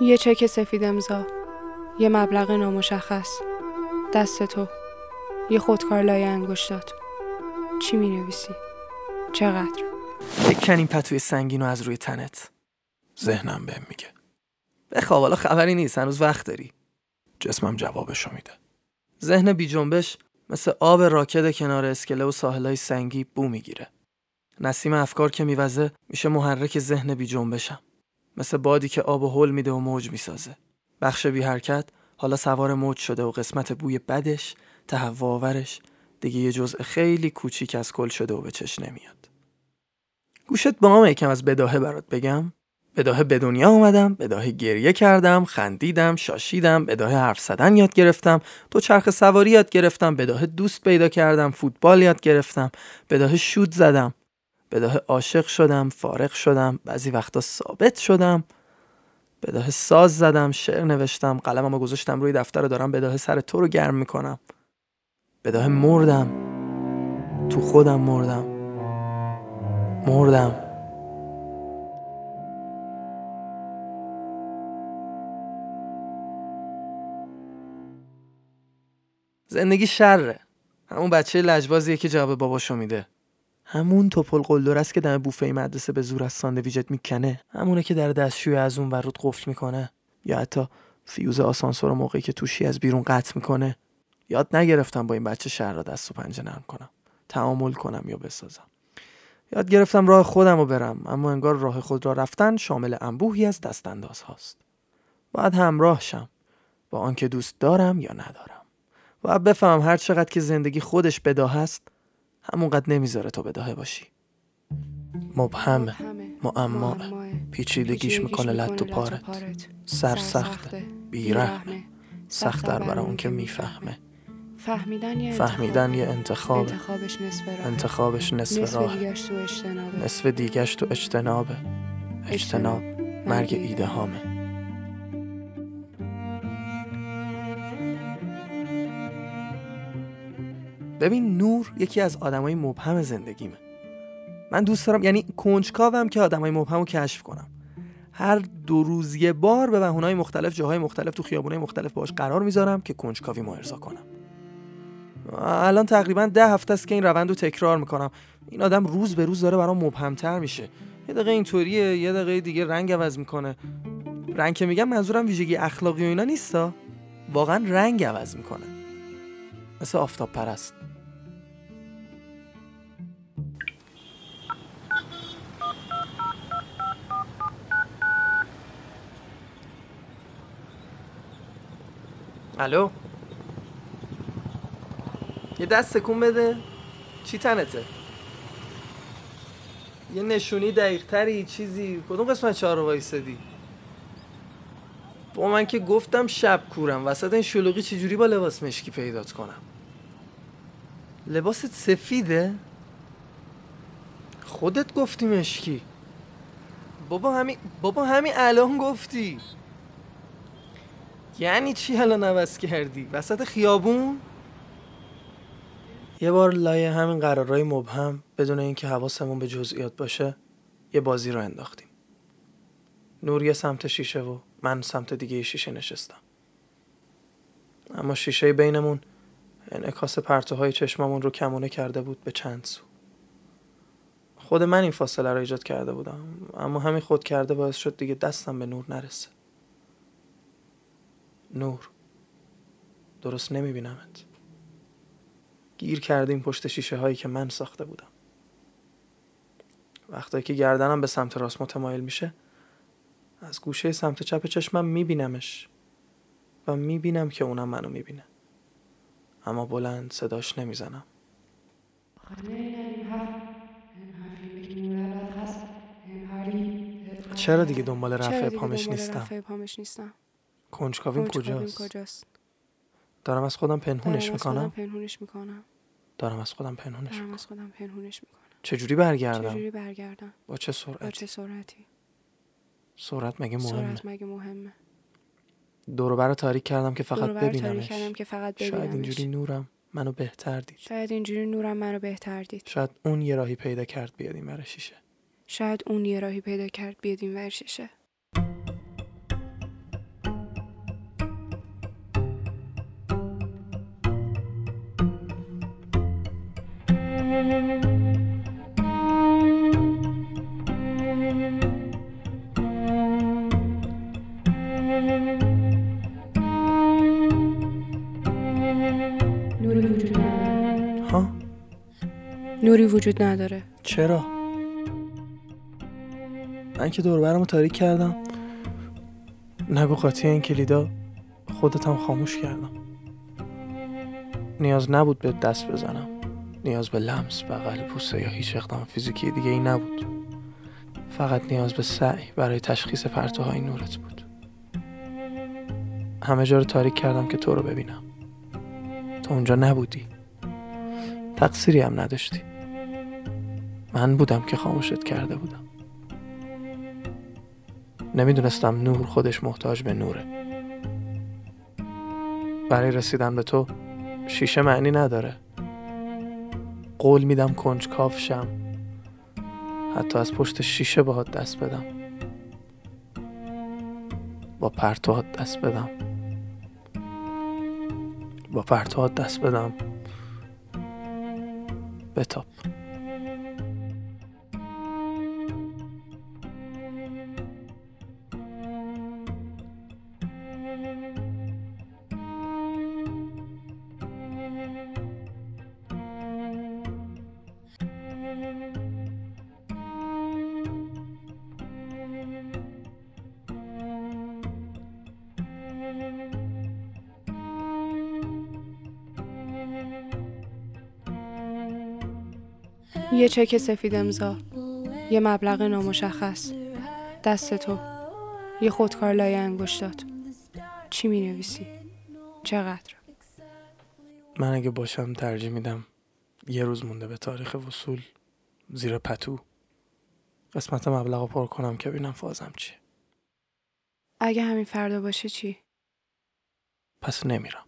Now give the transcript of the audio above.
یه چک سفید امضا یه مبلغ نامشخص دست تو یه خودکار لای انگشتات. چی می نویسی؟ چقدر؟ بکن این پتوی سنگین رو از روی تنت. ذهنم بهم میگه. بخواب حالا خبری نیست هنوز وقت داری. جسمم جوابشو میده. ذهن بی جنبش مثل آب راکد کنار اسکله و ساحلای سنگی بو می‌گیره. نسیم افکار که میوزه میشه محرک ذهن بی جنبشم. مثل بادی که آب و حل میده و موج می‌سازه. بخش بی حرکت حالا سوار موج شده و قسمت بوی بدش تهوع‌آورش دیگه یه جزء خیلی کوچیک از کل شده و به چش نمیاد. گوشت با هم یکم از بداهه برات بگم. بداهه به دنیا اومدم بداهه گریه کردم خندیدم شاشیدم بداهه حرف زدن یاد گرفتم. تو چرخ سواری یاد گرفتم بداهه دوست پیدا کردم فوتبال یاد گرفتم. بداهه شود زدم. بداهه عاشق شدم فارغ شدم بعضی وقتا ثابت شدم. بداهه ساز زدم شعر نوشتم قلممو گذاشتم روی دفتر و دارم بداهه سر تو رو گرم می‌کنم. بداهه مردم. تو خودم مردم. مردم. زندگی شره. همون بچه لجبازیه که جواب باباشو میده. همون تپل قلدر است که دم بوفه مدرسه به زور از ساندویچت می‌کنه. همونه که در دستشویی رو از اون ور قفل می‌کنه. یا حتی فیوز آسانسور موقعی که توشی از بیرون قطع می‌کنه. یاد نگرفتم با این بچه شرها دست و پنجه نرم کنم. تعامل کنم یا بسازم. یاد گرفتم راه خودم رو برم. اما انگار راه خود را رفتن شامل انبوهی از دستانداز هاست. باید همراه شم. با آنکه دوست دارم یا ندارم. باید بفهمم هر چقدر که زندگی خودش بداه است همونقدر نمی‌ذاره تو بداهه باشی. مبهمه معما پیچیدگیش می‌کنه لط و پارت. سر سخته بیرحمه. سخت در برای اون که می‌فهمه. فهمیدن یه فهمیدن یه انتخابه انتخابش نصف انتخابش نصف راه. دیگش تو اجتنابه. نصف دیگش تو اجتنابه. اجتناب مرگ ایده ببین نور یکی از آدمای مبهم زندگیمه. من دوست دارم یعنی کنجکاوم که آدمای مبهم رو کشف کنم. هر دو روز یه بار به بهونه‌های مختلف جاهای مختلف تو خیابونای مختلف باش قرار می‌ذارم که کنجکاوی ما ارضا کنم. الان تقریبا ده هفته است که این روند رو تکرار می‌کنم. این آدم روز به روز داره برام مبهمتر میشه. یه دقیقه اینطوریه یه دقیقه دیگه رنگ عوض می‌کنه. رنگ که میگم منظورم ویژگی اخلاقی و اینا نیستا. واقعا رنگ عوض می‌کنه. مثل آفتاب پرست الو؟ یه دست سکون بده. چی تنته؟ یه نشونی دقیق تری چیزی. کدوم قسمت چهار رو وایسادی؟ با من که گفتم شب کورم. وسط این شلوغی چجوری با لباس مشکی پیدات کنم؟ لباست سفیده. خودت گفتی مشکی. بابا همین بابا همین الان گفتی. یعنی چی الان عوض کردی؟ وسط خیابون؟ یه بار لای همین قرارهای مبهم بدون اینکه حواسمون به جزئیات باشه یه بازی رو انداختیم. نور یه سمت شیشه و من سمت دیگه شیشه نشستم. اما شیشه بینمون انعکاس پرتوهای چشمامون رو کمونه کرده بود به چند سو. خود من این فاصله رو ایجاد کرده بودم اما همین خود کرده باعث شد دیگه دستم به نور نرسه. نور. درست نمیبینمت. گیر کردیم پشت شیشه هایی که من ساخته بودم. وقتی که گردنم به سمت راست متمایل میشه از گوشه سمت چپ چشمم میبینمش و می‌بینم که اونم منو می‌بینه. اما بلند صداش نمی‌زنم. چرا دیگه دنبال رفع پامش نیستم؟ کنجکاویم کجاست؟ کجاست؟ دارم از خودم دارم پنهونش از خودم می‌کنم پنهونش می‌کنم. دارم از خودم پنهونش دارم می‌کنم. از خودم پنهونش می‌کنم. چجوری برگردم؟ چجوری برگردم؟ با چه با سرعتی چه سرعتی؟ سرعت مگه مهمه؟ سرعت مگه مهمه؟ دور و بر رو تاریک کردم که فقط بر تاریک ببینمش. کردم که فقط شاید ببینمش. اینجوری نورم منو بهتر دید. شاید اینجوری نورم منو بهتر دید. شاید اون یه راهی پیدا کرد بیاد این شیشه. شاید اون یه راهی پیدا کرد بیاد این شیشه. ها؟ نوری وجود نداره. چرا؟ من که دور برمو تاریک کردم. نگو قاطی این کلیدا خودتم خاموش کردم. نیاز نبود به دست بزنم. نیاز به لمس بغل بوسه یا هیچ اقدام فیزیکی دیگه ای نبود. فقط نیاز به سعی برای تشخیص پرتوهای نورت بود. همه جا رو تاریک کردم که تو رو ببینم. تو اونجا نبودی. تقصیری هم نداشتی. من بودم که خاموشت کرده بودم. نمی‌دونستم نور خودش محتاج به نوره. برای رسیدن به تو شیشه معنی نداره. قول میدم کنج شم. حتی از پشت شیشه باهات دست بدم. با پرتوهات دست بدم. با پرتوهات دست بدم. بتاب. یه چک سفید امضا یه مبلغ نامشخص دست تو یه خودکار لای انگشتات چی می نویسی؟ چقدر؟ من اگه باشم ترجیح میدم یه روز مونده به تاریخ وصول زیر پتو. قسمت مبلغ پر کنم که ببینم فازم چیه. اگه همین فردا باشه چی؟ پس نمیرم.